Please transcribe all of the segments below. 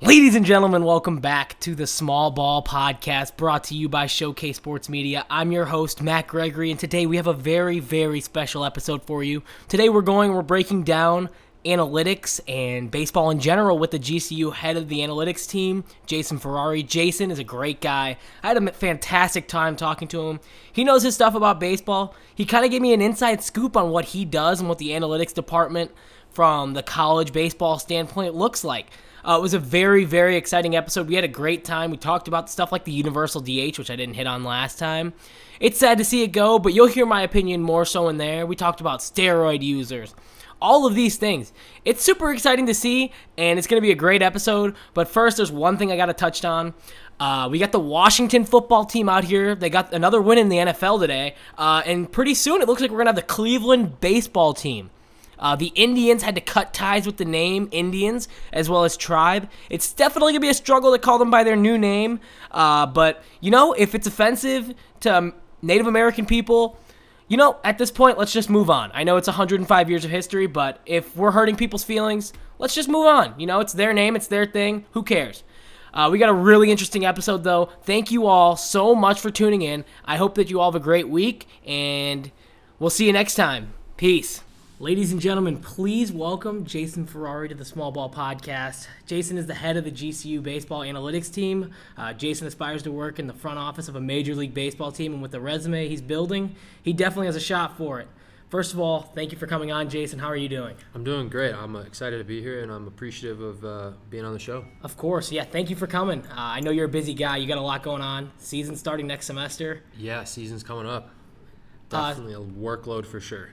Ladies and gentlemen, welcome back to the Small Ball Podcast brought to you by Showcase Sports Media. I'm your host, Matt Gregory, and today we have a very, very special episode for you. Today we're going, we're breaking down analytics and baseball in general with the GCU head of the analytics team, Jason Ferrari. Jason is a great guy. I had a fantastic time talking to him. He knows his stuff about baseball. He kind of gave me an inside scoop on what he does and what the analytics department from the college baseball standpoint looks like. Uh, it was a very, very exciting episode. We had a great time. We talked about stuff like the universal DH, which I didn't hit on last time. It's sad to see it go, but you'll hear my opinion more so in there. We talked about steroid users, all of these things. It's super exciting to see, and it's going to be a great episode. But first, there's one thing I got to touch on. Uh, we got the Washington football team out here. They got another win in the NFL today. Uh, and pretty soon, it looks like we're going to have the Cleveland baseball team. Uh, the Indians had to cut ties with the name Indians as well as Tribe. It's definitely going to be a struggle to call them by their new name. Uh, but, you know, if it's offensive to um, Native American people, you know, at this point, let's just move on. I know it's 105 years of history, but if we're hurting people's feelings, let's just move on. You know, it's their name, it's their thing. Who cares? Uh, we got a really interesting episode, though. Thank you all so much for tuning in. I hope that you all have a great week, and we'll see you next time. Peace. Ladies and gentlemen, please welcome Jason Ferrari to the Small Ball Podcast. Jason is the head of the GCU baseball analytics team. Uh, Jason aspires to work in the front office of a Major League Baseball team, and with the resume he's building, he definitely has a shot for it. First of all, thank you for coming on, Jason. How are you doing? I'm doing great. I'm uh, excited to be here, and I'm appreciative of uh, being on the show. Of course, yeah. Thank you for coming. Uh, I know you're a busy guy. You got a lot going on. Season starting next semester. Yeah, season's coming up. Definitely a workload for sure.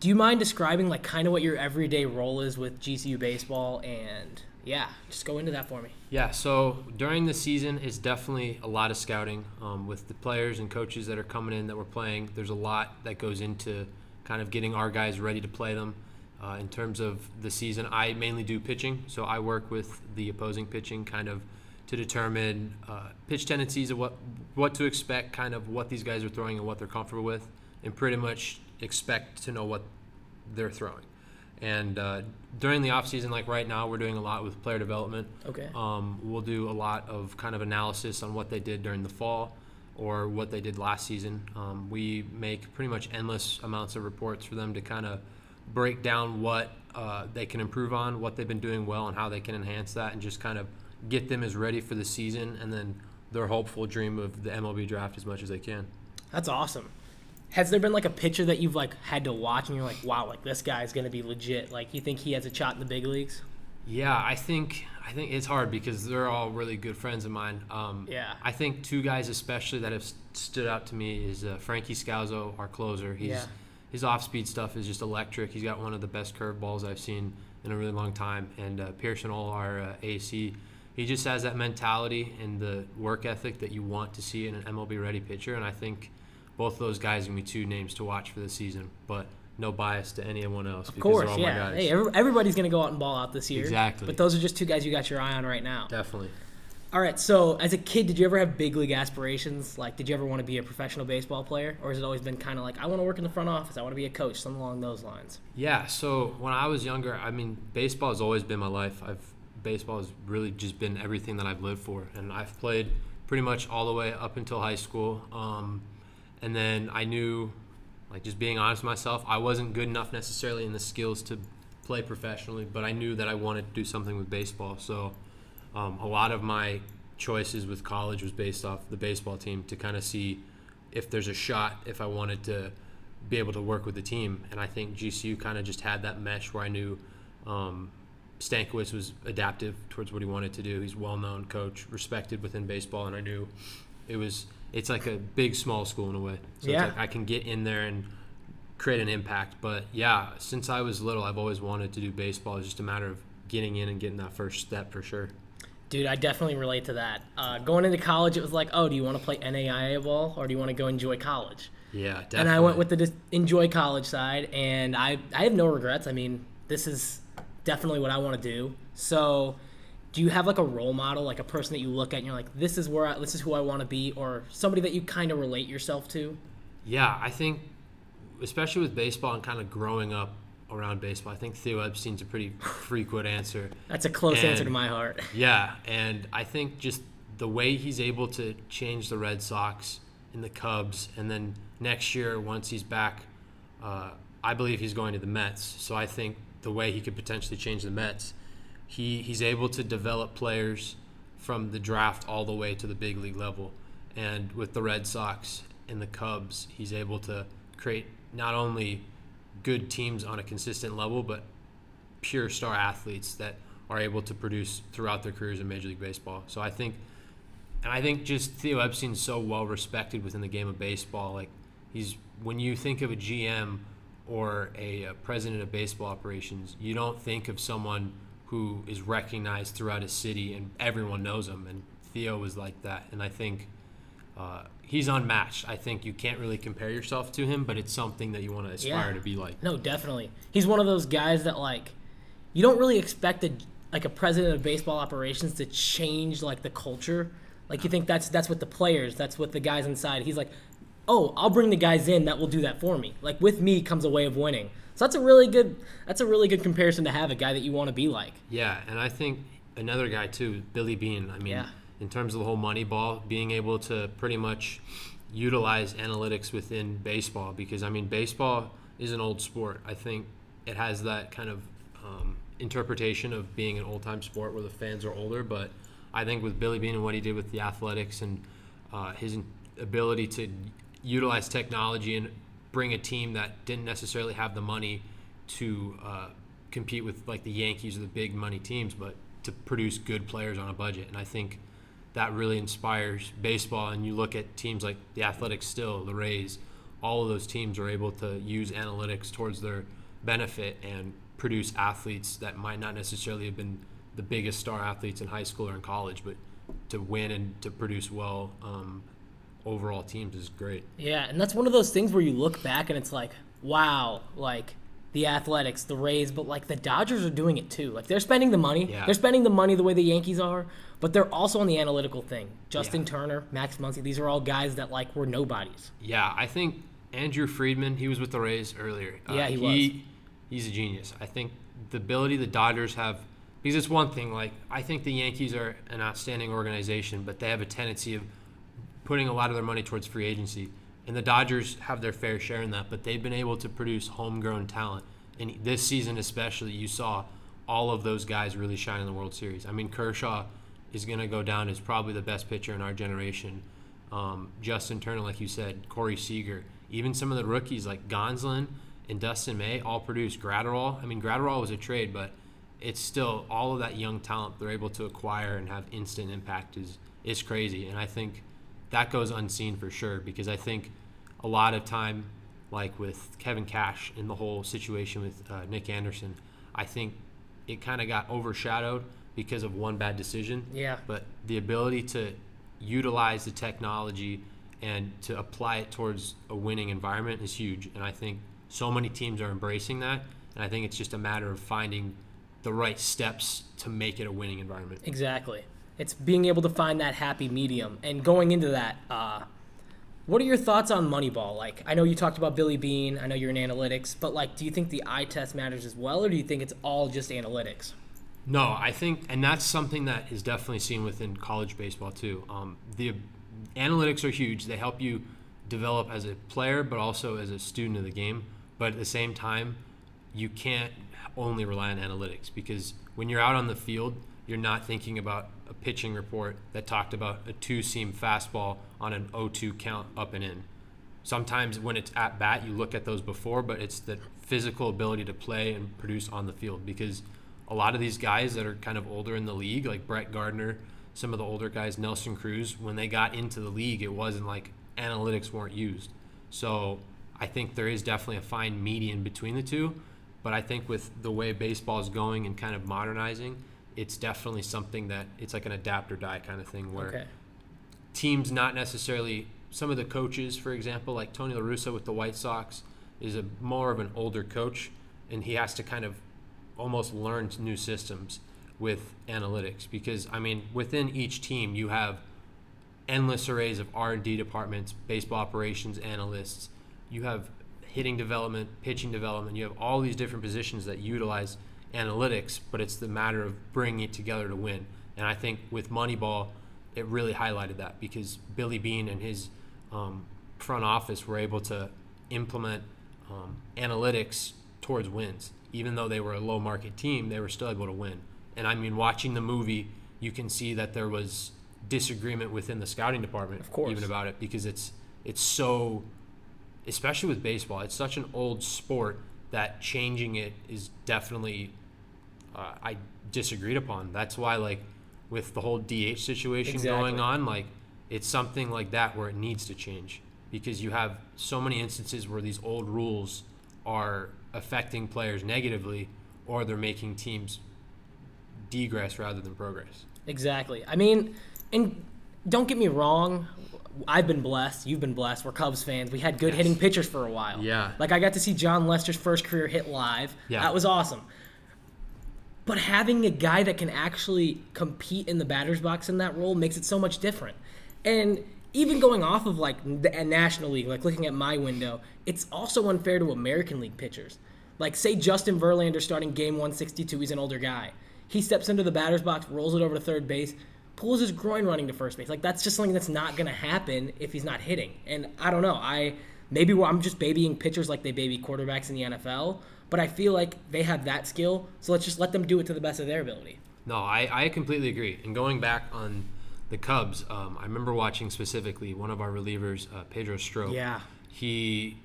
Do you mind describing like kind of what your everyday role is with GCU baseball and yeah, just go into that for me. Yeah, so during the season, it's definitely a lot of scouting um, with the players and coaches that are coming in that we're playing. There's a lot that goes into kind of getting our guys ready to play them. Uh, in terms of the season, I mainly do pitching, so I work with the opposing pitching kind of to determine uh, pitch tendencies of what what to expect, kind of what these guys are throwing and what they're comfortable with, and pretty much expect to know what they're throwing. And uh, during the off season, like right now, we're doing a lot with player development. Okay. Um, we'll do a lot of kind of analysis on what they did during the fall or what they did last season. Um, we make pretty much endless amounts of reports for them to kind of break down what uh, they can improve on, what they've been doing well, and how they can enhance that, and just kind of get them as ready for the season and then their hopeful dream of the MLB draft as much as they can. That's awesome. Has there been like a pitcher that you've like had to watch and you're like, wow, like this guy's gonna be legit? Like you think he has a shot in the big leagues? Yeah, I think I think it's hard because they're all really good friends of mine. Um, Yeah. I think two guys especially that have stood out to me is uh, Frankie Scalzo, our closer. He's Yeah. his off-speed stuff is just electric. He's got one of the best curveballs I've seen in a really long time. And uh, Pierson Ohl, our uh, AC, he just has that mentality and the work ethic that you want to see in an MLB ready pitcher. And I think both of those guys are gonna be two names to watch for the season. But no bias to anyone else Of because course, all yeah. my guys. Hey, everybody's gonna go out and ball out this year. Exactly. But those are just two guys you got your eye on right now. Definitely. All right. So, as a kid, did you ever have big league aspirations? Like, did you ever want to be a professional baseball player, or has it always been kind of like, I want to work in the front office, I want to be a coach, something along those lines? Yeah, so when I was younger, I mean, baseball has always been my life. I've baseball has really just been everything that I've lived for, and I've played pretty much all the way up until high school. Um, and then I knew, like, just being honest with myself, I wasn't good enough necessarily in the skills to play professionally, but I knew that I wanted to do something with baseball. So um, a lot of my choices with college was based off the baseball team to kind of see if there's a shot if I wanted to be able to work with the team. And I think GCU kind of just had that mesh where I knew um, Stankiewicz was adaptive towards what he wanted to do. He's a well-known coach, respected within baseball, and I knew it was. It's like a big small school in a way. So Yeah. it's like I can get in there and create an impact. But yeah, since I was little, I've always wanted to do baseball. It's just a matter of getting in and getting that first step for sure. Dude, I definitely relate to that. Uh, going into college, it was like, oh, do you want to play NAIA ball or do you want to go enjoy college? Yeah, definitely. And I went with the dis- enjoy college side, and I I have no regrets. I mean, this is definitely what I want to do. So, do you have like a role model, like a person that you look at and you're like, this is where I, this is who I want to be, or somebody that you kind of relate yourself to? Yeah, I think, especially with baseball and kind of growing up around baseball. I think Theo Epstein's a pretty frequent answer. That's a close And- answer to my heart. Yeah, and I think just the way he's able to change the Red Sox and the Cubs, and then next year once he's back, uh, I believe he's going to the Mets. So I think the way he could potentially change the Mets, he he's able to develop players from the draft all the way to the big league level, and with the Red Sox and the Cubs, he's able to create not only good teams on a consistent level, but pure star athletes that are able to produce throughout their careers in Major League Baseball. So I think, and I think just Theo Epstein's so well respected within the game of baseball. Like he's when you think of a GM or a, uh president of baseball operations, you don't think of someone who is recognized throughout a city and everyone knows him. And Theo was like that, and I think. Uh, he's unmatched. I think you can't really compare yourself to him, but it's something that you want to aspire Yeah. to be like. No, definitely. He's one of those guys that like you don't really expect a like a president of baseball operations to change like the culture. Like you think that's that's what the players, that's what the guys inside. He's like, "Oh, I'll bring the guys in that will do that for me." Like with me comes a way of winning. So that's a really good that's a really good comparison to have a guy that you want to be like. Yeah, and I think another guy too, Billy Beane. I mean, Yeah. in terms of the whole money ball, being able to pretty much utilize analytics within baseball because I mean, baseball is an old sport. I think it has that kind of um, interpretation of being an old time sport where the fans are older, but I think with Billy Beane and what he did with the athletics and uh, his ability to utilize technology and bring a team that didn't necessarily have the money to uh, compete with like the Yankees or the big money teams, but to produce good players on a budget. And I think that really inspires baseball. And you look at teams like the Athletics, still the Rays, all of those teams are able to use analytics towards their benefit and produce athletes that might not necessarily have been the biggest star athletes in high school or in college, but to win and to produce well um, overall teams is great. Yeah, and that's one of those things where you look back and it's like, wow, like the Athletics, the Rays, but like the Dodgers are doing it too. Like they're spending the money. Yeah. They're spending the money the way the Yankees are, but they're also on the analytical thing. Justin Yeah. Turner, Max Muncy, these are all guys that like were nobodies. Yeah, I think Andrew Friedman, he was with the Rays earlier. Uh, Yeah, he was. He's a genius. I think the ability the Dodgers have, because it's one thing, like, I think the Yankees are an outstanding organization, but they have a tendency of putting a lot of their money towards free agency. And the Dodgers have their fair share in that, but they've been able to produce homegrown talent. And this season, especially, you saw all of those guys really shine in the World Series. I mean, Kershaw is going to go down as probably the best pitcher in our generation. Um, Justin Turner, like you said, Corey Seager, even some of the rookies like Gonsolin and Dustin May all produced. Graterol, I mean, Graterol was a trade, but it's still all of that young talent they're able to acquire and have instant impact is is crazy. And I think that goes unseen for sure because I think a lot of time, like with Kevin Cash in the whole situation with uh, Nick Anderson, I think it kind of got overshadowed because of one bad decision. Yeah. But the ability to utilize the technology and to apply it towards a winning environment is huge. And I think so many teams are embracing that. And I think it's just a matter of finding the right steps to make it a winning environment. Exactly. It's being able to find that happy medium. And going into that, uh, what are your thoughts on Moneyball? Like, I know you talked about Billy Beane. I know you're in analytics, but like, do you think the eye test matters as well, or do you think it's all just analytics? No, I think, and that's something that is definitely seen within college baseball too. Um, the analytics are huge. They help you develop as a player, but also as a student of the game. But at the same time, you can't only rely on analytics because when you're out on the field, you're not thinking about a pitching report that talked about a two seam fastball on an 0 2 count up and in. Sometimes when it's at bat, you look at those before, but it's the physical ability to play and produce on the field because a lot of these guys that are kind of older in the league, like Brett Gardner, some of the older guys, Nelson Cruz, when they got into the league, it wasn't like analytics weren't used. So I think there is definitely a fine median between the two. But I think with the way baseball is going and kind of modernizing, it's definitely something that it's like an adapt or die kind of thing where Okay. teams not necessarily some of the coaches, for example, like Tony La Russa with the White Sox, is a more of an older coach, and he has to kind of almost learn new systems with analytics because I mean within each team you have endless arrays of R and D departments, baseball operations analysts. You have hitting development, pitching development. You have all these different positions that utilize analytics, but it's the matter of bringing it together to win. And I think with Moneyball, it really highlighted that because Billy Beane and his um, front office were able to implement um, analytics towards wins. Even though they were a low market team, they were still able to win. And I mean, watching the movie, you can see that there was disagreement within the scouting department, Of course. even about it, because it's it's so, especially with baseball, it's such an old sport that changing it is definitely, uh, I disagreed upon. That's why, like, with the whole DH situation Exactly. going on, like, it's something like that where it needs to change because you have so many instances where these old rules are affecting players negatively or they're making teams degress rather than progress. Exactly. I mean, and don't get me wrong. I've been blessed. You've been blessed. We're Cubs fans. We had good Yes. hitting pitchers for a while. Yeah. Like I got to see Jon Lester's first career hit live. Yeah. That was awesome. But having a guy that can actually compete in the batter's box in that role makes it so much different. And even going off of like the National League, like looking at my window, it's also unfair to American League pitchers. Like say Justin Verlander starting game 162, he's an older guy. He steps into the batter's box, rolls it over to third base, pulls his groin running to first base. Like that's just something that's not going to happen if he's not hitting. And I don't know. I maybe I'm just babying pitchers like they baby quarterbacks in the NFL, but I feel like they have that skill, so let's just let them do it to the best of their ability. No, I, I completely agree. And going back on the Cubs, um, I remember watching specifically one of our relievers, uh, Pedro Strop. Yeah. He,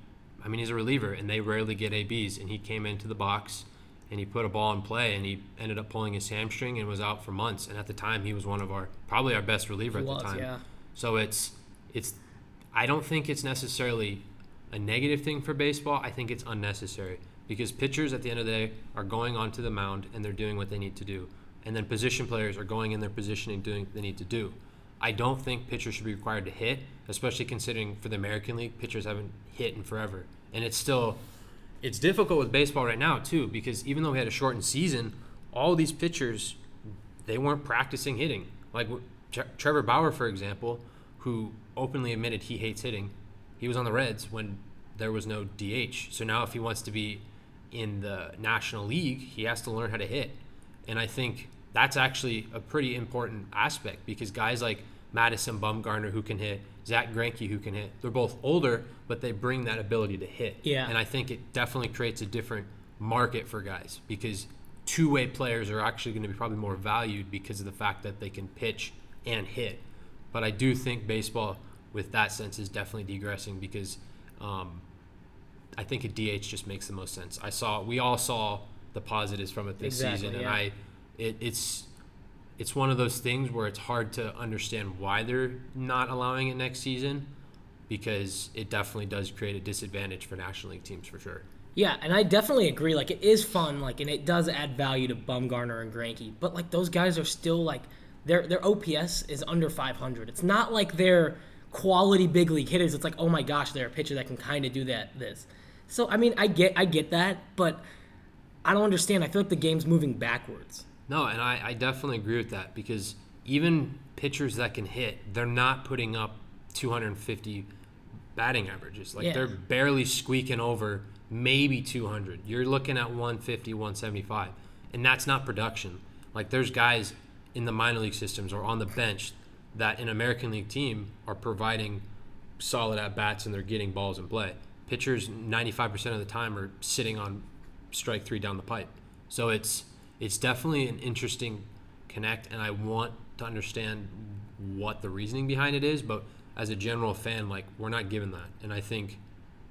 I mean, he's a reliever, and they rarely get ABs. And he came into the box, and he put a ball in play, and he ended up pulling his hamstring and was out for months. And at the time, he was one of our probably our best reliever He at was, the time. yeah. So it's it's, I don't think it's necessarily a negative thing for baseball. I think it's unnecessary because pitchers at the end of the day are going onto the mound and they're doing what they need to do, and then position players are going in their position and doing what they need to do. I don't think pitchers should be required to hit, especially considering for the American League, pitchers haven't hit in forever, and it's still it's difficult with baseball right now too because even though we had a shortened season, all these pitchers they weren't practicing hitting. Like Tre- Trevor Bauer, for example, who openly admitted he hates hitting, he was on the Reds when there was no DH. So now, if he wants to be in the National League, he has to learn how to hit. And I think that's actually a pretty important aspect because guys like Madison Bumgarner, who can hit, Zach Greinke, who can hit, they're both older, but they bring that ability to hit. Yeah. And I think it definitely creates a different market for guys because two-way players are actually going to be probably more valued because of the fact that they can pitch and hit. But I do think baseball, with that sense, is definitely degressing because um, I think a DH just makes the most sense. I saw we all saw the positives from it this Exactly, season, and yeah. I it, it's it's one of those things where it's hard to understand why they're not allowing it next season because it definitely does create a disadvantage for National League teams for sure. Yeah, and I definitely agree. Like, it is fun, like, and it does add value to Bumgarner and Greinke. But like, those guys are still like, their their OPS is under 500. It's not like they're quality big league hitters. It's like, oh my gosh, they're a pitcher that can kind of do that. This. So I mean, I get I get that, but I don't understand. I feel like the game's moving backwards. No, and I, I definitely agree with that because even pitchers that can hit, they're not putting up 250 batting averages. Like Yeah. they're barely squeaking over maybe 200. You're looking at 150, 175. And that's not production. Like there's guys in the minor league systems or on the bench that an American League team are providing solid at bats and they're getting balls in play. Pitchers 95% of the time are sitting on strike 3 down the pipe. So it's it's definitely an interesting connect and I want to understand what the reasoning behind it is, but as a general fan like we're not given that. And I think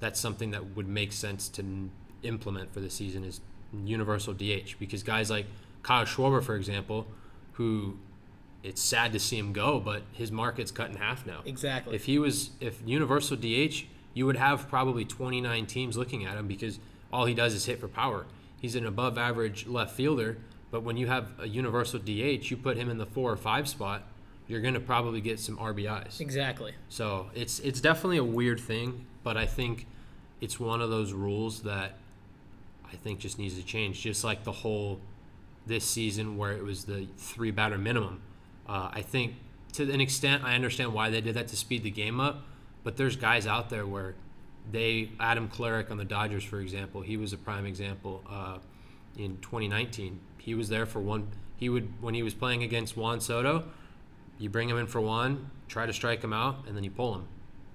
that's something that would make sense to n- implement for the season is universal DH because guys like Kyle Schwarber, for example, who it's sad to see him go, but his market's cut in half now. Exactly. If he was, if universal DH, you would have probably 29 teams looking at him because all he does is hit for power. He's an above average left fielder, but when you have a universal DH, you put him in the four or five spot, you're going to probably get some RBIs. Exactly. So it's it's definitely a weird thing, but I think it's one of those rules that I think just needs to change. Just like the whole this season where it was the three batter minimum. Uh, I think to an extent I understand why they did that to speed the game up, but there's guys out there where they Adam Kolarek on the Dodgers, for example, he was a prime example. Uh, in 2019, he was there for one. He would when he was playing against Juan Soto, you bring him in for one, try to strike him out, and then you pull him,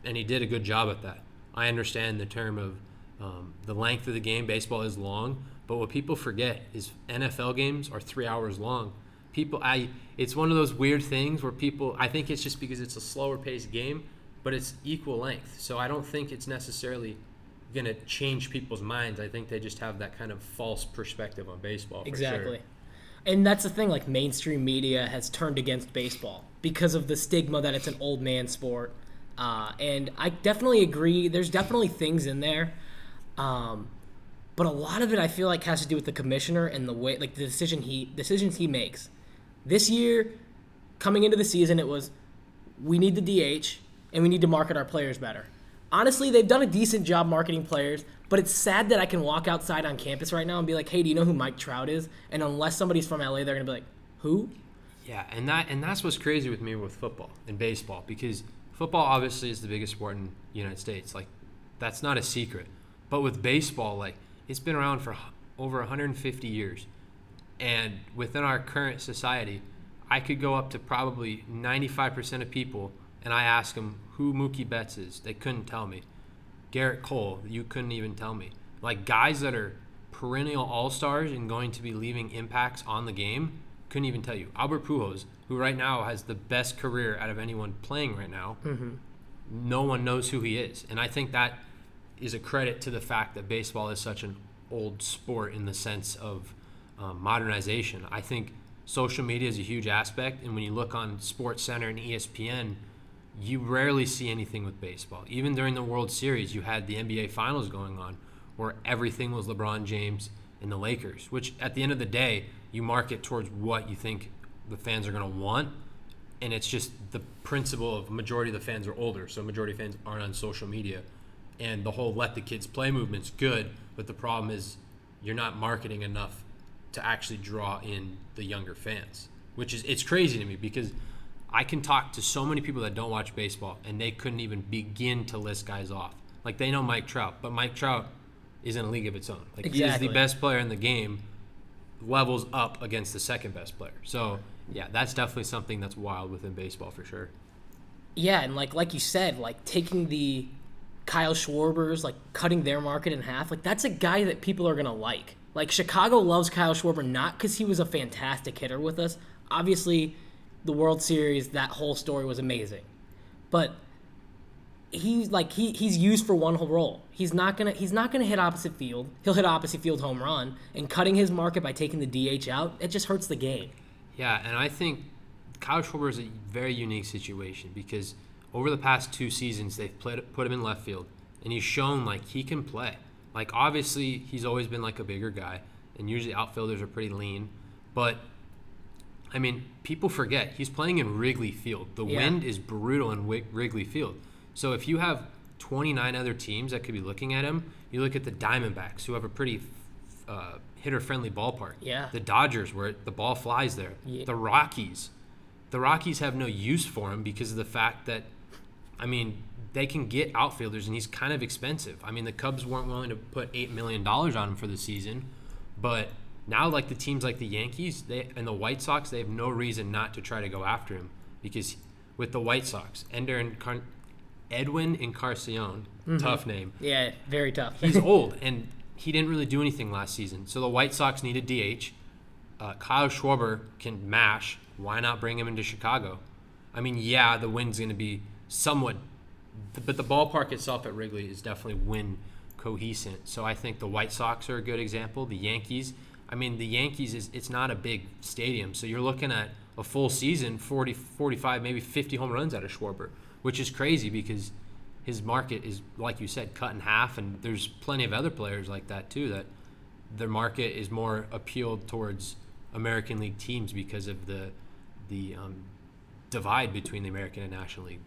and he did a good job at that. I understand the term of um, the length of the game. Baseball is long, but what people forget is NFL games are three hours long. People, I it's one of those weird things where people. I think it's just because it's a slower paced game, but it's equal length. So I don't think it's necessarily going to change people's minds. I think they just have that kind of false perspective on baseball. exactly. Sure. And that's the thing, like mainstream media has turned against baseball because of the stigma that it's an old man sport. Uh, and I definitely agree. There's definitely things in there. Um, but a lot of it I feel like has to do with the commissioner and the way like the decision he decisions he makes. This year, coming into the season, it was we need the DH and we need to market our players better. Honestly, they've done a decent job marketing players, but it's sad that I can walk outside on campus right now and be like, "Hey, do you know who Mike Trout is?" And unless somebody's from LA, they're gonna be like, "Who?" Yeah, and that and that's what's crazy with me with football and baseball because football obviously is the biggest sport in the United States. Like, that's not a secret. But with baseball, like it's been around for over 150 years, and within our current society, I could go up to probably 95% of people and I ask them who Mookie Betts is. They couldn't tell me. Gerrit Cole, you couldn't even tell me. Like guys that are perennial all stars and going to be leaving impacts on the game, couldn't even tell you. Albert Pujols, who right now has the best career out of anyone playing right now, Mm-hmm. no one knows who he is, and I think that is a credit to the fact that baseball is such an old sport in the sense of um, modernization. I think social media is a huge aspect, and when you look on Sports Center and ESPN, you rarely see anything with baseball. Even during the World Series, you had the NBA Finals going on, where everything was LeBron James and the Lakers. Which, at the end of the day, you market towards what you think the fans are going to want, and it's just the principle of majority of the fans are older, so majority of fans aren't on social media, and the whole let the kids play movement's good, but the problem is you're not marketing enough to actually draw in the younger fans, which is it's crazy to me because I can talk to so many people that don't watch baseball and they couldn't even begin to list guys off. Like they know Mike Trout, but Mike Trout is in a league of its own. Like he is the best player in the game, levels up against the second best player. So yeah, that's definitely something that's wild within baseball for sure. Yeah, and like like you said, like taking the Kyle Schwarbers, like cutting their market in half, like that's a guy that people are gonna like. Like Chicago loves Kyle Schwarber not because he was a fantastic hitter with us. Obviously, the World Series, that whole story was amazing, but he's like he he's used for one whole role. He's not gonna he's not gonna hit opposite field. He'll hit opposite field home run, and cutting his market by taking the DH out, it just hurts the game. Yeah, and I think Kyle Schwarber is a very unique situation because over the past two seasons they've played, put him in left field, and he's shown like he can play. Like obviously he's always been like a bigger guy, and usually outfielders are pretty lean, but I mean people forget he's playing in Wrigley Field. The Yeah. wind is brutal in Wrigley Field. So if you have 29 other teams that could be looking at him, you look at the Diamondbacks who have a pretty uh, hitter-friendly ballpark. Yeah. The Dodgers, where the ball flies there. Yeah. The Rockies. The Rockies have no use for him because of the fact that, I mean, they can get outfielders and he's kind of expensive. I mean, the Cubs weren't willing to put $8 million on him for the season, but now, like the teams like the Yankees they, and the White Sox, they have no reason not to try to go after him because with the White Sox, Ender and Car- Edwin Encarnacion, tough name, Yeah, very tough. he's old and he didn't really do anything last season. So the White Sox need a DH. Uh, Kyle Schwarber can mash. Why not bring him into Chicago? I mean, yeah, the wind's going to be somewhat, but the ballpark itself at Wrigley is definitely wind cohesive. So I think the White Sox are a good example. The Yankees. I mean, the Yankees is it's not a big stadium, so you're looking at a full season, 40, 45, maybe 50 home runs out of Schwarber, which is crazy because his market is, like you said, cut in half, and there's plenty of other players like that too that their market is more appealed towards American League teams because of the the um, divide between the American and National League.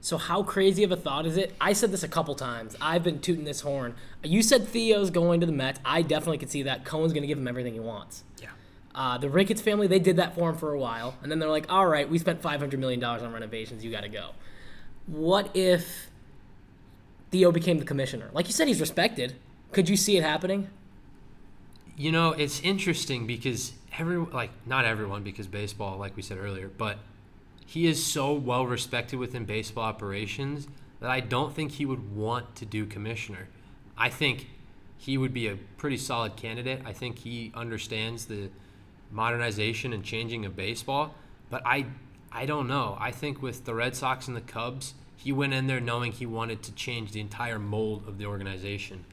So how crazy of a thought is it? I said this a couple times. I've been tooting this horn. You said Theo's going to the Mets. I definitely could see that. Cohen's going to give him everything he wants. Yeah. Uh, the Ricketts family, they did that for him for a while, and then they're like, "All right, we spent five hundred million dollars on renovations. You got to go." What if Theo became the commissioner. Like you said, he's respected. Could you see it happening? You know, it's interesting because every like not everyone because baseball, like we said earlier, but he is so well respected within baseball operations that I don't think he would want to do commissioner. I think he would be a pretty solid candidate. I think he understands the modernization and changing of baseball, but I I don't know. I think with the Red Sox and the Cubs, he went in there knowing he wanted to change the entire mold of the organization.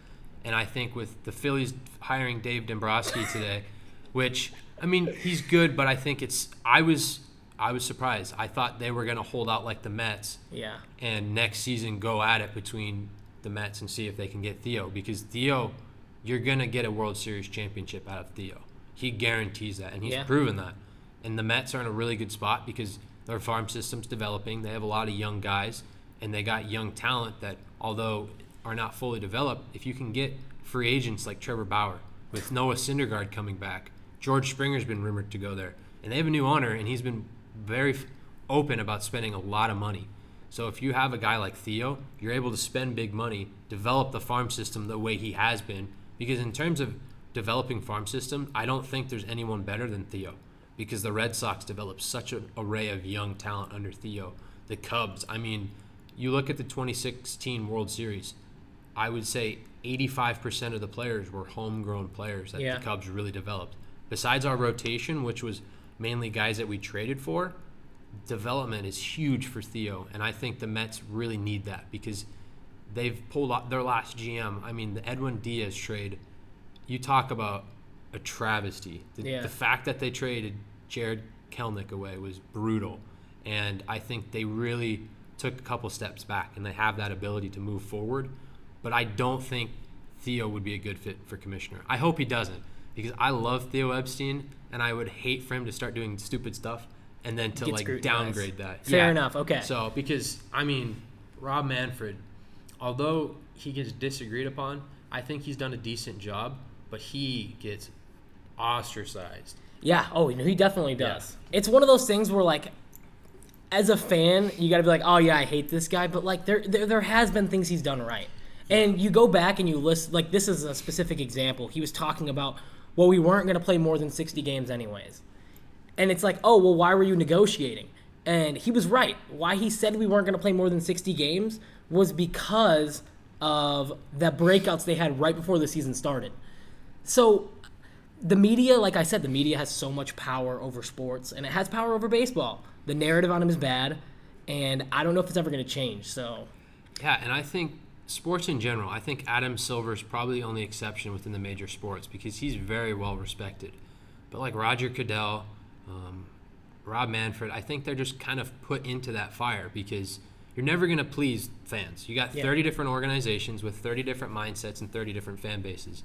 And I think with the Phillies hiring Dave Dombrowski today, which I mean, he's good, but I think it's I was I was surprised. I thought they were going to hold out like the Mets. Yeah. And next season go at it between the Mets and see if they can get Theo because Theo you're going to get a World Series championship out of Theo. He guarantees that and he's Yeah. proven that. And the Mets are in a really good spot because their farm system's developing. They have a lot of young guys and they got young talent that although are not fully developed, if you can get free agents like Trevor Bauer with Noah Syndergaard coming back, George Springer's been rumored to go there. And they have a new owner and he's been very f- open about spending a lot of money. So if you have a guy like Theo, you're able to spend big money, develop the farm system the way he has been. Because in terms of developing farm system, I don't think there's anyone better than Theo. Because the Red Sox developed such an array of young talent under Theo. The Cubs, I mean, you look at the 2016 World Series, I would say 85% of the players were homegrown players that Yeah. the Cubs really developed. Besides our rotation, which was mainly guys that we traded for, development is huge for Theo, and I think the Mets really need that because they've pulled out their last GM. I mean, the Edwin Diaz trade. You talk about a travesty. The, Yeah. the fact that they traded Jarred Kelenic away was brutal, and I think they really took a couple steps back, and they have that ability to move forward. But I don't think Theo would be a good fit for commissioner. I hope he doesn't because I love Theo Epstein, and I would hate for him to start doing stupid stuff and then to Get like downgrade that. Fair enough, okay. So because I mean, Rob Manfred, although he gets disagreed upon, I think he's done a decent job, but he gets ostracized. Yeah. Oh, you know, he definitely does. It's one of those things where, like, as a fan, you got to be like, oh yeah, I hate this guy, but like, there, there there has been things he's done right, and you go back and you list like this is a specific example. He was talking about, well, we weren't going to play more than sixty games anyways, and it's like, oh well, why were you negotiating? And he was right. Why he said we weren't going to play more than sixty games was because of the breakouts they had right before the season started. So the media, like I said, the media has so much power over sports, and it has power over baseball. The narrative on him is bad, and I don't know if it's ever going to change. So, Yeah, and I think sports in general, I think Adam Silver is probably the only exception within the major sports because he's very well respected. But like Roger Goodell, um, Rob Manfred, I think they're just kind of put into that fire because you're never going to please fans. You got Yeah. 30 different organizations with 30 different mindsets and 30 different fan bases.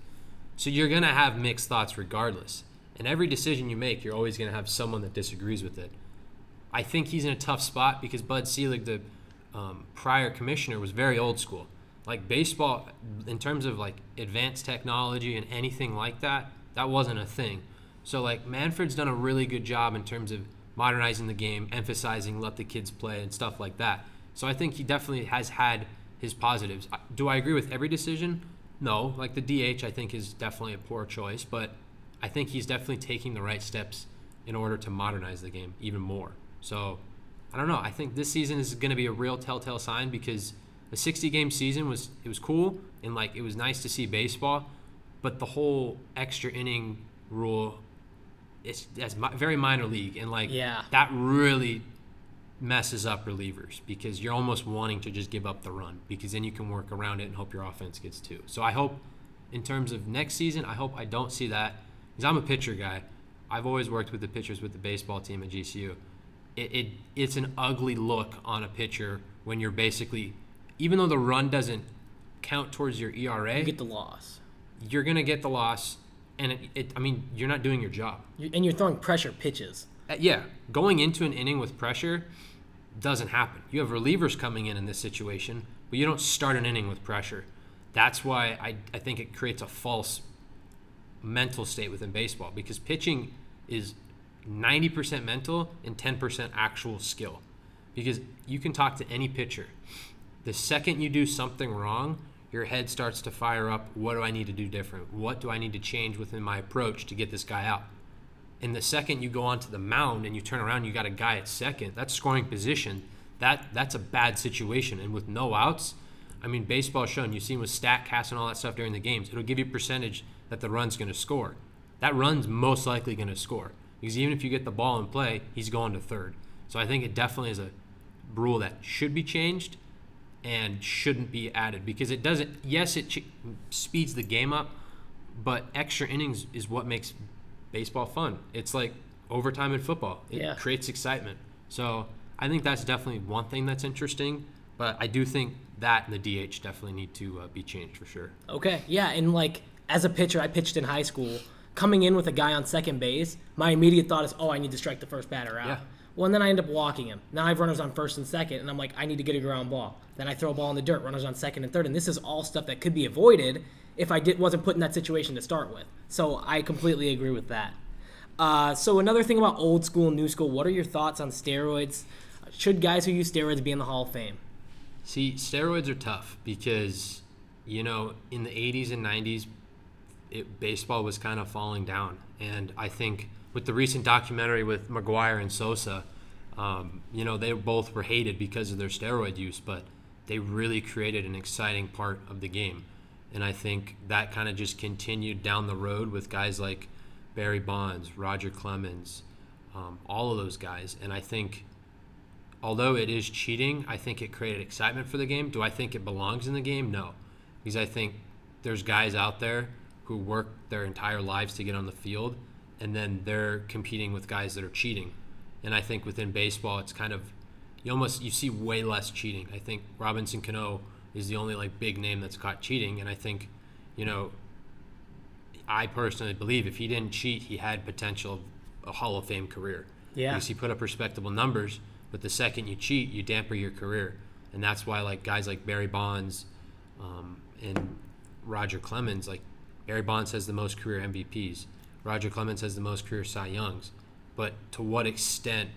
So you're going to have mixed thoughts regardless. And every decision you make, you're always going to have someone that disagrees with it. I think he's in a tough spot because Bud Selig, the um, prior commissioner, was very old school. Like baseball, in terms of like advanced technology and anything like that, that wasn't a thing. So like Manfred's done a really good job in terms of modernizing the game, emphasizing let the kids play and stuff like that. So I think he definitely has had his positives. Do I agree with every decision? No. Like the DH, I think is definitely a poor choice, but I think he's definitely taking the right steps in order to modernize the game even more. So I don't know. I think this season is going to be a real telltale sign because the 60 game season was it was cool and like it was nice to see baseball, but the whole extra inning rule it's that's mi- very minor league and like Yeah. that really messes up relievers because you're almost wanting to just give up the run because then you can work around it and hope your offense gets two. So I hope in terms of next season, I hope I don't see that because I'm a pitcher guy. I've always worked with the pitchers with the baseball team at GCU. It, it it's an ugly look on a pitcher when you're basically even though the run doesn't count towards your ERA, you get the loss, you're gonna get the loss, and it, it I mean you're not doing your job. You- and you're throwing pressure pitches. Uh, yeah, going into an inning with pressure doesn't happen. You have relievers coming in in this situation, but you don't start an inning with pressure. That's why I, I think it creates a false mental state within baseball because pitching is 90% mental and 10% actual skill. Because you can talk to any pitcher. The second you do something wrong, your head starts to fire up. What do I need to do different? What do I need to change within my approach to get this guy out? And the second you go onto the mound and you turn around, you got a guy at second. That's scoring position. That that's a bad situation. And with no outs, I mean, baseball shown. You've seen with Statcast and all that stuff during the games. It'll give you percentage that the run's going to score. That run's most likely going to score because even if you get the ball in play, he's going to third. So I think it definitely is a rule that should be changed and shouldn't be added because it doesn't. Yes, it ch- speeds the game up, but extra innings is what makes baseball fun. It's like overtime in football. It Yeah. creates excitement. So I think that's definitely one thing that's interesting. But I do think that and the DH definitely need to uh, be changed for sure. Okay, yeah, and like as a pitcher, I pitched in high school. Coming in with a guy on second base, my immediate thought is, oh, I need to strike the first batter out. Yeah. Well, and then I end up walking him. Now I have runners on first and second, and I'm like, I need to get a ground ball. Then I throw a ball in the dirt, runners on second and third, and this is all stuff that could be avoided if I did, wasn't put in that situation to start with. So I completely agree with that. Uh, so another thing about old school and new school, what are your thoughts on steroids? Should guys who use steroids be in the Hall of Fame? See, steroids are tough because, you know, in the 80s and 90s, it, baseball was kind of falling down. And I think with the recent documentary with McGwire and Sosa, um, you know, they both were hated because of their steroid use, but they really created an exciting part of the game. And I think that kind of just continued down the road with guys like Barry Bonds, Roger Clemens, um, all of those guys. And I think although it is cheating, I think it created excitement for the game. Do I think it belongs in the game? No. Because I think there's guys out there who work their entire lives to get on the field and then they're competing with guys that are cheating. And I think within baseball it's kind of you almost you see way less cheating. I think Robinson Cano is the only like big name that's caught cheating and I think, you know, I personally believe if he didn't cheat, he had potential of a Hall of Fame career. Yeah. Because he put up respectable numbers, but the second you cheat, you damper your career, and that's why like guys like Barry Bonds, um, and Roger Clemens, like Barry Bonds has the most career MVPs, Roger Clemens has the most career Cy Youngs, but to what extent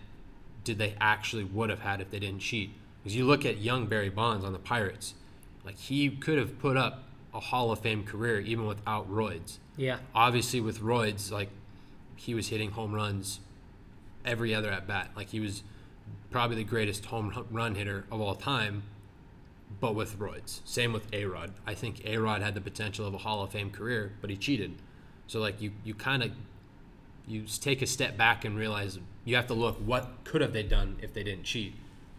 did they actually would have had if they didn't cheat? Because you look at young Barry Bonds on the Pirates, like he could have put up a Hall of Fame career even without roids Yeah. obviously with roids like he was hitting home runs every other at bat. Like he was probably the greatest home run hitter of all time but with roids same with a-rod. I think a-rod had the potential of a hall of fame career but he cheated so like you you kind of you take a step back and realize you have to look what could have they done if they didn't cheat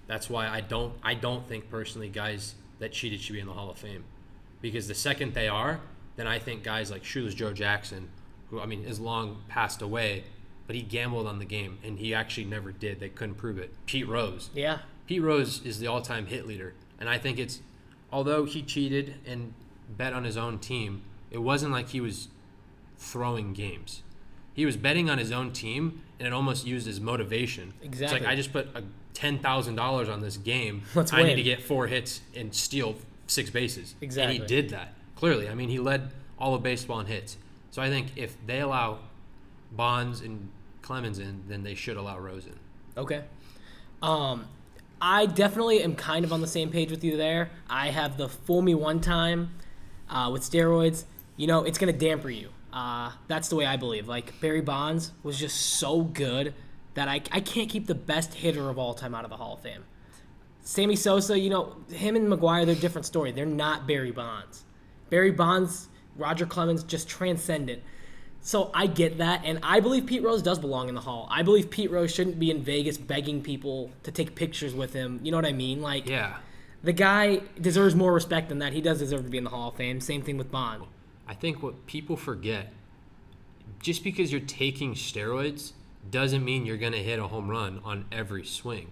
that's why i don't i don't think personally guys that cheated should be in the hall of fame because the second they are, then I think guys like Shoeless Joe Jackson, who I mean is long passed away, but he gambled on the game and he actually never did. They couldn't prove it. Pete Rose. Yeah. Pete Rose is the all-time hit leader, and I think it's although he cheated and bet on his own team, it wasn't like he was throwing games. He was betting on his own team, and it almost used as motivation. It's Exactly. like I just put a ten thousand dollars on this game. Let's I need to get four hits and steal six bases. Exactly. And he did that clearly. I mean, he led all of baseball in hits. So I think if they allow Bonds and Clemens in, then they should allow Rose in. Okay. Um, I definitely am kind of on the same page with you there. I have the fool me one time uh, with steroids. You know, it's going to damper you. Uh, that's the way I believe. Like, Barry Bonds was just so good that I, I can't keep the best hitter of all time out of the Hall of Fame. Sammy Sosa, you know, him and McGwire, they're a different story. They're not Barry Bonds. Barry Bonds, Roger Clemens, just transcendent. So I get that, and I believe Pete Rose does belong in the Hall. I believe Pete Rose shouldn't be in Vegas begging people to take pictures with him. You know what I mean? Like, Yeah. the guy deserves more respect than that. He does deserve to be in the Hall of Fame. Same thing with Bond. I think what people forget, just because you're taking steroids doesn't mean you're going to hit a home run on every swing.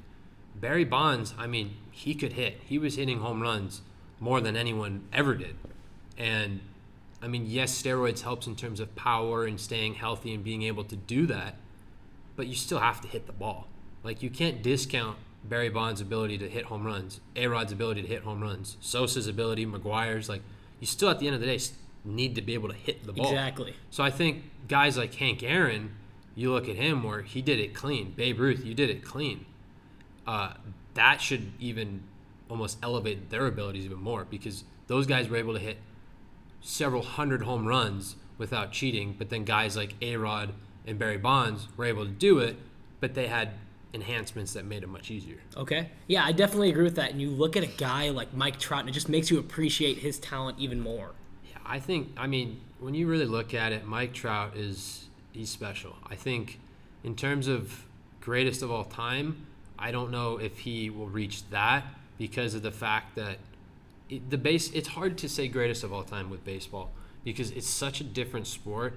Barry Bonds, I mean, he could hit. He was hitting home runs more than anyone ever did. And I mean, yes, steroids helps in terms of power and staying healthy and being able to do that, but you still have to hit the ball. Like you can't discount Barry Bonds' ability to hit home runs, A-Rod's ability to hit home runs, Sosa's ability, McGwire's like you still at the end of the day need to be able to hit the ball. Exactly. So I think guys like Hank Aaron, you look at him where he did it clean. Babe Ruth, you did it clean. Uh, that should even almost elevate their abilities even more because those guys were able to hit several hundred home runs without cheating, but then guys like A Rod and Barry Bonds were able to do it, but they had enhancements that made it much easier. Okay. Yeah, I definitely agree with that. And you look at a guy like Mike Trout, and it just makes you appreciate his talent even more. I think, I mean, when you really look at it, Mike Trout is, he's special. I think in terms of greatest of all time, I don't know if he will reach that because of the fact that it, the base, it's hard to say greatest of all time with baseball because it's such a different sport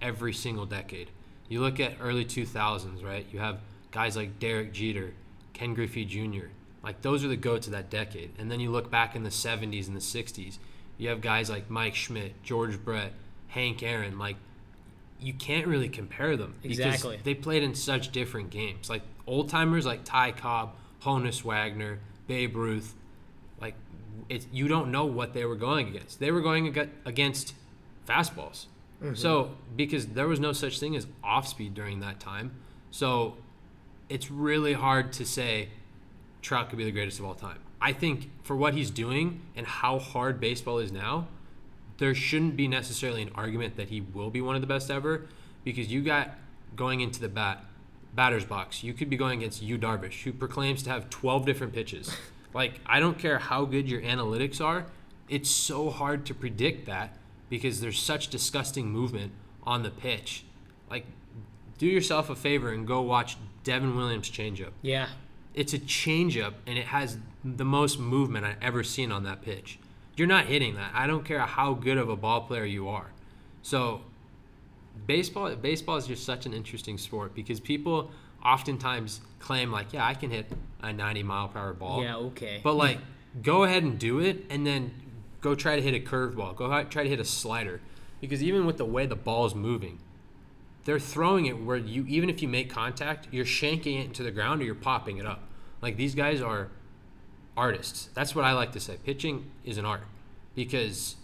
every single decade. You look at early 2000s, right? You have guys like Derek Jeter, Ken Griffey Jr. Like those are the goats of that decade. And then you look back in the 70s and the 60s, you have guys like Mike Schmidt, George Brett, Hank Aaron. Like you can't really compare them because they played in such different games. Like old timers like Ty Cobb, Honus Wagner, Babe Ruth. Like it, you don't know what they were going against. They were going against fastballs. Mm-hmm. So because there was no such thing as off speed during that time, so it's really hard to say Trout could be the greatest of all time. I think for what he's doing and how hard baseball is now, there shouldn't be necessarily an argument that he will be one of the best ever because you got going into the bat batter's box. You could be going against Yu Darvish, who proclaims to have 12 different pitches. like I don't care how good your analytics are, it's so hard to predict that because there's such disgusting movement on the pitch. Like do yourself a favor and go watch Devin Williams changeup Yeah. it's a changeup and it has the most movement I've ever seen on that pitch. You're not hitting that. I don't care how good of a ball player you are. So baseball baseball is just such an interesting sport because people oftentimes claim like, yeah, I can hit a 90 mile per hour ball. Yeah, okay. But like, go ahead and do it, and then go try to hit a curveball. Go try to hit a slider, because even with the way the ball is moving, they're throwing it where you even if you make contact, you're shanking it into the ground or you're popping it up. Like these guys are artists. That's what I like to say. Pitching is an art because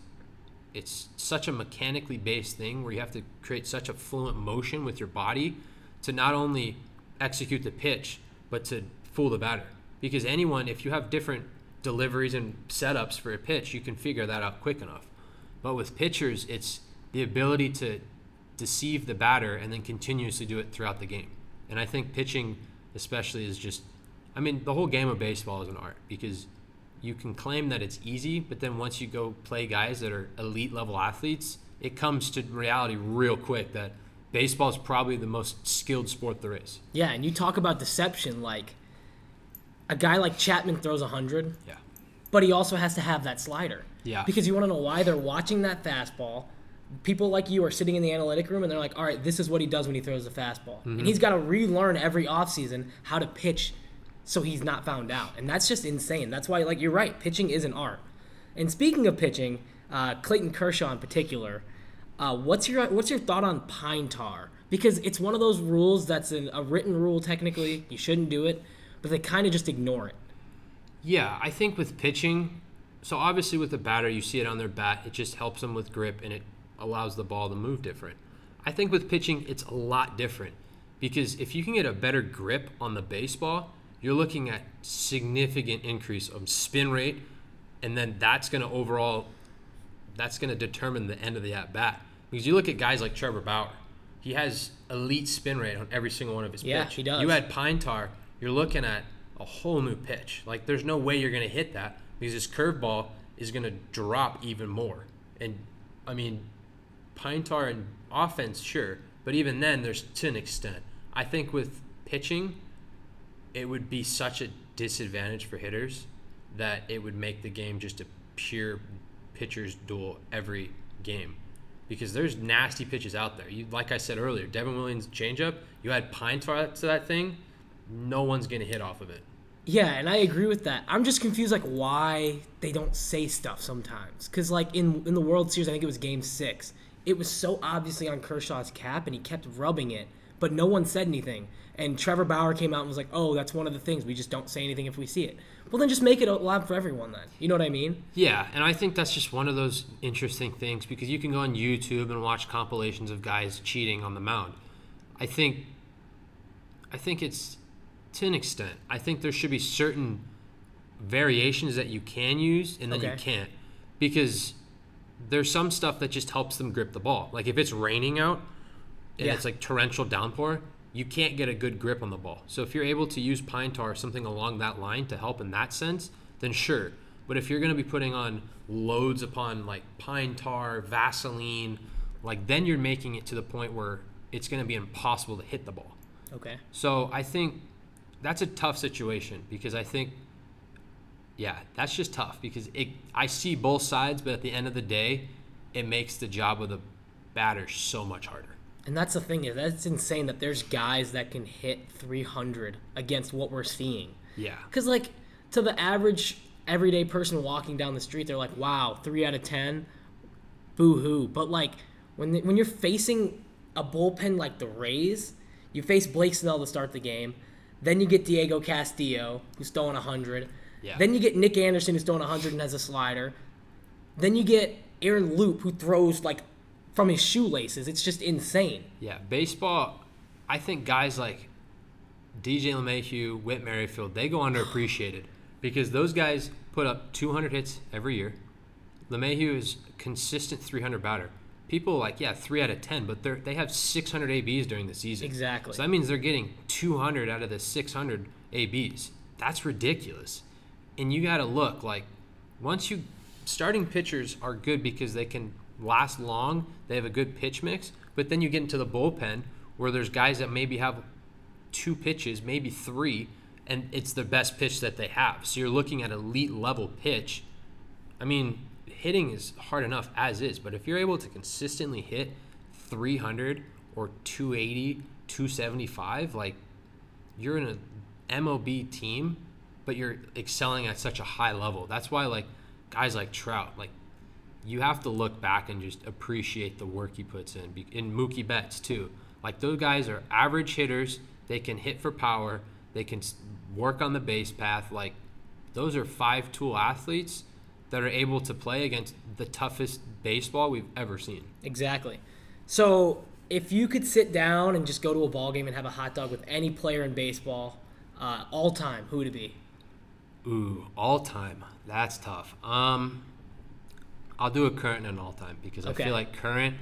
it's such a mechanically based thing where you have to create such a fluent motion with your body to not only execute the pitch but to fool the batter. Because anyone, if you have different deliveries and setups for a pitch, you can figure that out quick enough. But with pitchers, it's the ability to deceive the batter and then continuously do it throughout the game. And I think pitching, especially, is just, I mean, the whole game of baseball is an art because you can claim that it's easy, but then once you go play guys that are elite level athletes, it comes to reality real quick that baseball is probably the most skilled sport there is. Yeah, and you talk about deception. Like a guy like Chapman throws 100, Yeah. but he also has to have that slider. Yeah. Because you want to know why they're watching that fastball. People like you are sitting in the analytic room and they're like, all right, this is what he does when he throws the fastball. And mm-hmm. he's got to relearn every offseason how to pitch so he's not found out. And that's just insane. That's why, like, you're right, pitching is an art. And speaking of pitching, uh, Clayton Kershaw in particular, uh, what's your what's your thought on pine tar? Because it's one of those rules that's an, a written rule technically. You shouldn't do it, but they kind of just ignore it. Yeah, I think with pitching, so obviously with the batter, you see it on their bat. It just helps them with grip and it allows the ball to move different. I think with pitching, it's a lot different because if you can get a better grip on the baseball, you're looking at significant increase of spin rate, and then that's going to overall, that's going to determine the end of the at bat. Because you look at guys like Trevor Bauer, he has elite spin rate on every single one of his Yeah, pitch. he does. You add pine tar, you're looking at a whole new pitch. Like there's no way you're going to hit that because this curveball is going to drop even more. And I mean, pine tar and offense, sure, but even then, there's to an extent. I think with pitching, it would be such a disadvantage for hitters that it would make the game just a pure pitcher's duel every game. Because there's nasty pitches out there. You, like I said earlier, Devin Williams changeup. You add pine tar to that thing, no one's gonna hit off of it. Yeah, and I agree with that. I'm just confused, like why they don't say stuff sometimes. Because like in in the World Series, I think it was Game Six. It was so obviously on Kershaw's cap, and he kept rubbing it, but no one said anything. And Trevor Bauer came out and was like, "Oh, that's one of the things. We just don't say anything if we see it." Well, then just make it allowed for everyone. Then you know what I mean? Yeah, and I think that's just one of those interesting things because you can go on YouTube and watch compilations of guys cheating on the mound. I think I think it's to an extent. I think there should be certain variations that you can use and then you can't because there's some stuff that just helps them grip the ball. Like if it's raining out and Yeah. it's like torrential downpour, you can't get a good grip on the ball. So if you're able to use pine tar or something along that line to help in that sense, then sure. But if you're going to be putting on loads upon like pine tar, Vaseline, like then you're making it to the point where it's going to be impossible to hit the ball. Okay. So I think that's a tough situation because I think, yeah, that's just tough because it. I see both sides, but at the end of the day, it makes the job of the batter so much harder. And that's the thing is that's insane that there's guys that can hit 300 against what we're seeing. Yeah, Because like to the average everyday person walking down the street, they're like, "Wow, three out of ten, boo hoo." But like when when you're facing a bullpen like the Rays, you face Blake Snell to start the game, then you get Diego Castillo who's throwing hundred, Yeah. then you get Nick Anderson who's throwing hundred and has a slider, then you get Aaron Loup who throws like from his shoelaces. It's just insane. yeah. Baseball, I think guys like DJ LeMahieu, Whit Merrifield, they go underappreciated because those guys put up 200 hits every year. LeMahieu is a consistent 300 batter. People like, yeah, three out of 10, but they they have 600 ABs during the season. Exactly. So that means they're getting 200 out of the 600 ABs. That's ridiculous. And you got to look like once you starting pitchers are good because they can last long, they have a good pitch mix, but then you get into the bullpen where there's guys that maybe have two pitches, maybe three, and it's the best pitch that they have. So you're looking at elite level pitch. I mean, hitting is hard enough as is, but if you're able to consistently hit 300 or 280, 275, like you're in a MOB team, but you're excelling at such a high level. That's why like guys like Trout, like you have to look back and just appreciate the work he puts in. And Mookie Betts too. Like those guys are average hitters. They can hit for power. They can work on the base path. Like those are five tool athletes that are able to play against the toughest baseball we've ever seen. Exactly. So if you could sit down and just go to a ball game and have a hot dog with any player in baseball, uh, all time, who would it be? Ooh, all time. That's tough. Um, I'll do a current and an all time because Okay. I feel like current.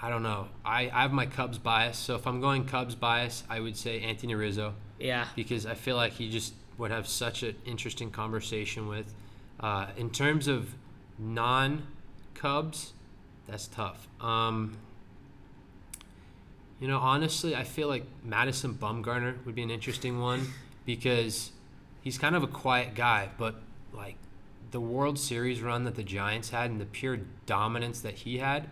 I don't know. I, I have my Cubs bias, so if I'm going Cubs bias, I would say Anthony Rizzo Yeah. because I feel like he just would have such an interesting conversation with. Uh, in terms of non Cubs, that's tough. Um, you know, honestly, I feel like Madison Bumgarner would be an interesting one because he's kind of a quiet guy, but like the World Series run that the Giants had and the pure dominance that he had,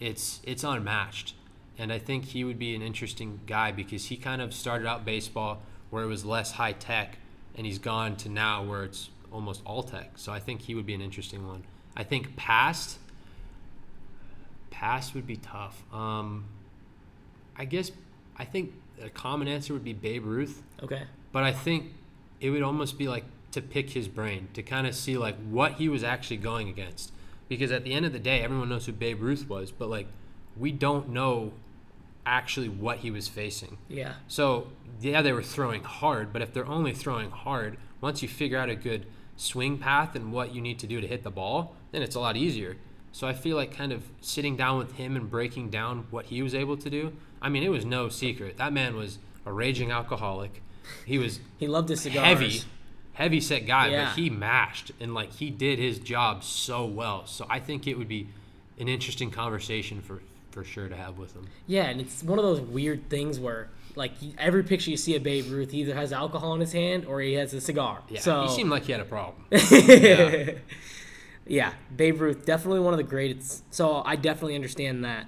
it's it's unmatched. And I think he would be an interesting guy because he kind of started out baseball where it was less high tech and he's gone to now where it's almost all tech. So I think he would be an interesting one. I think past past would be tough. Um, I guess I think a common answer would be Babe Ruth, Okay. but I think it would almost be like to pick his brain to kind of see like what he was actually going against. Because at the end of the day, everyone knows who Babe Ruth was, but like we don't know actually what he was facing. Yeah. So yeah, they were throwing hard, but if they're only throwing hard, once you figure out a good swing path and what you need to do to hit the ball, then it's a lot easier. So I feel like kind of sitting down with him and breaking down what he was able to do. I mean, it was no secret. That man was a raging alcoholic. He was He loved his cigars. heavy, heavy set guy, Yeah. but he mashed and like he did his job so well. So I think it would be an interesting conversation for for sure to have with him. Yeah, and it's one of those weird things where, like, every picture you see of Babe Ruth, he either has alcohol in his hand or he has a cigar. Yeah, so he seemed like he had a problem. yeah. yeah, Babe Ruth, definitely one of the greatest. So I definitely understand that.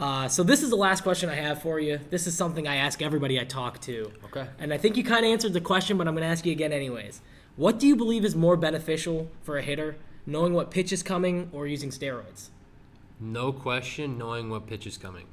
Uh, so this is the last question I have for you. This is something I ask everybody I talk to. Okay. And I think you kind of answered the question, but I'm going to ask you again anyways. What do you believe is more beneficial for a hitter, knowing what pitch is coming or using steroids? No question, knowing what pitch is coming.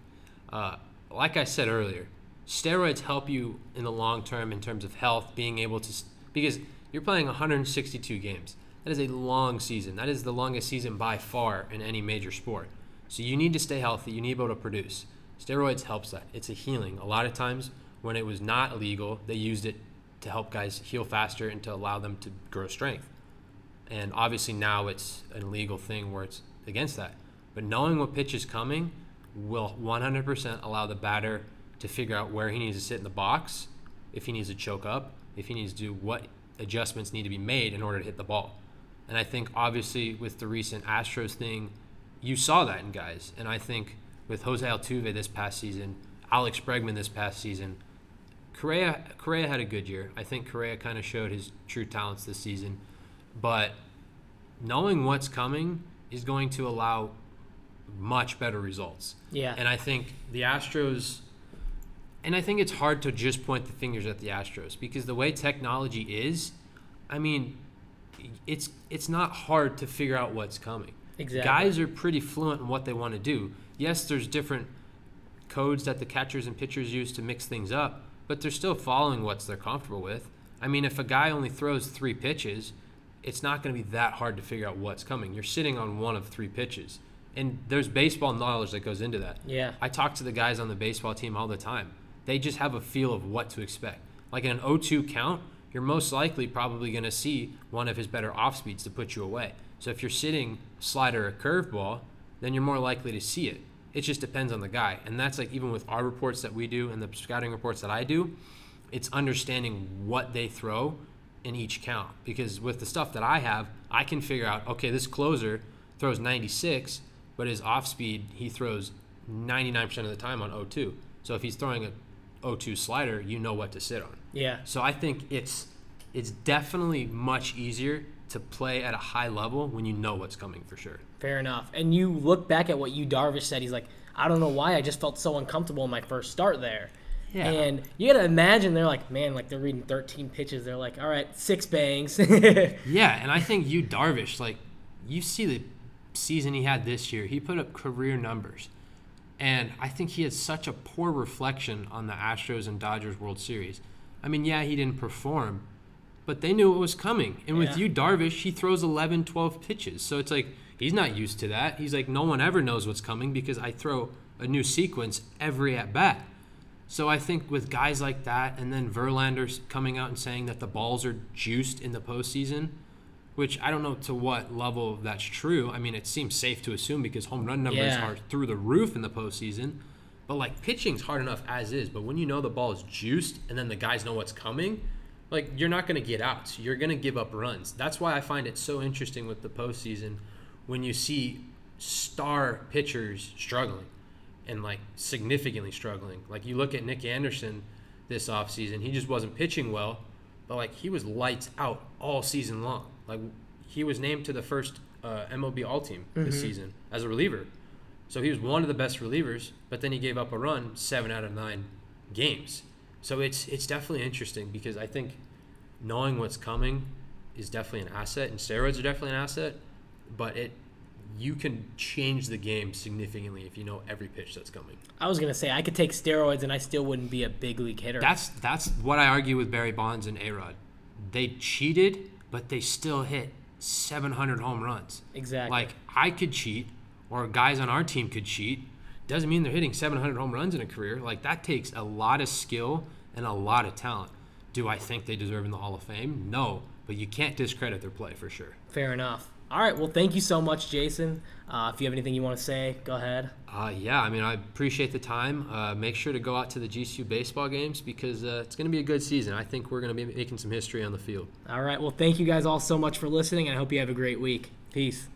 Uh, like I said earlier, steroids help you in the long term in terms of health, being able to, because you're playing 162 games. That is a long season. That is the longest season by far in any major sport. So you need to stay healthy. You need to be able to produce. Steroids helps that. It's a healing. A lot of times when it was not illegal, they used it to help guys heal faster and to allow them to grow strength. And obviously now it's an illegal thing where it's against that. But knowing what pitch is coming will 100% allow the batter to figure out where he needs to sit in the box, if he needs to choke up, if he needs to do what adjustments need to be made in order to hit the ball. And I think obviously with the recent Astros thing, you saw that in guys. And I think with Jose Altuve this past season, Alex Bregman this past season, Correa Correa had a good year. I think Correa kind of showed his true talents this season, but knowing what's coming is going to allow much better results. Yeah. And I think the Astros and I think it's hard to just point the fingers at the Astros because the way technology is, I mean, it's it's not hard to figure out what's coming. Exactly. Guys are pretty fluent in what they want to do. Yes, there's different codes that the catchers and pitchers use to mix things up, but they're still following what they're comfortable with. I mean, if a guy only throws three pitches, it's not going to be that hard to figure out what's coming. You're sitting on one of three pitches. And there's baseball knowledge that goes into that. Yeah. I talk to the guys on the baseball team all the time. They just have a feel of what to expect. Like in an 0-2 count, you're most likely probably going to see one of his better off speeds to put you away. So if you're sitting slider or curveball, then you're more likely to see it. It just depends on the guy. And that's like even with our reports that we do and the scouting reports that I do, it's understanding what they throw in each count. Because with the stuff that I have, I can figure out, okay, this closer throws 96, but his off speed, he throws 99% of the time on 0-2. So if he's throwing a 0-2 slider, you know what to sit on. Yeah. So I think it's it's definitely much easier to play at a high level when you know what's coming for sure. Fair enough. And you look back at what Yu Darvish said. He's like, I don't know why. I just felt so uncomfortable in my first start there. Yeah. And you gotta imagine they're like, man, like they're reading 13 pitches. They're like, all right, six bangs. Yeah, and I think Yu Darvish, like you see the season he had this year, he put up career numbers. And I think he had such a poor reflection on the Astros and Dodgers World Series. I mean, yeah, he didn't perform, but they knew it was coming. And with Yeah. Yu Darvish, he throws 11, 12 pitches. So it's like he's not used to that. He's like no one ever knows what's coming because I throw a new sequence every at bat. So I think with guys like that, and then Verlander coming out and saying that the balls are juiced in the postseason, which I don't know to what level that's true. I mean, it seems safe to assume because home run numbers Yeah. are through the roof in the postseason. But like pitching's hard enough as is. But when you know the ball is juiced and then the guys know what's coming, like you're not going to get out. You're going to give up runs. That's why I find it so interesting with the postseason when you see star pitchers struggling and like significantly struggling. Like you look at Nick Anderson this offseason, he just wasn't pitching well, but like he was lights out all season long. Like he was named to the first uh, MLB All Team this season as a reliever. So he was one of the best relievers, but then he gave up a run seven out of nine games. So it's it's definitely interesting because I think knowing what's coming is definitely an asset, and steroids are definitely an asset. But it you can change the game significantly if you know every pitch that's coming. I was gonna say I could take steroids and I still wouldn't be a big league hitter. That's that's what I argue with Barry Bonds and A Rod. They cheated, but they still hit 700 home runs. exactly. Like I could cheat, or guys on our team could cheat. Doesn't mean they're hitting 700 home runs in a career. Like that takes a lot of skill and a lot of talent. Do I think they deserve in the Hall of Fame? No, but you can't discredit their play for sure. Fair enough. All right. Well, thank you so much, Jason. Uh, if you have anything you want to say, go ahead. Uh, yeah, I mean, I appreciate the time. Uh, make sure to go out to the GCU baseball games because uh, it's going to be a good season. I think we're going to be making some history on the field. All right. Well, thank you guys all so much for listening, and I hope you have a great week. Peace.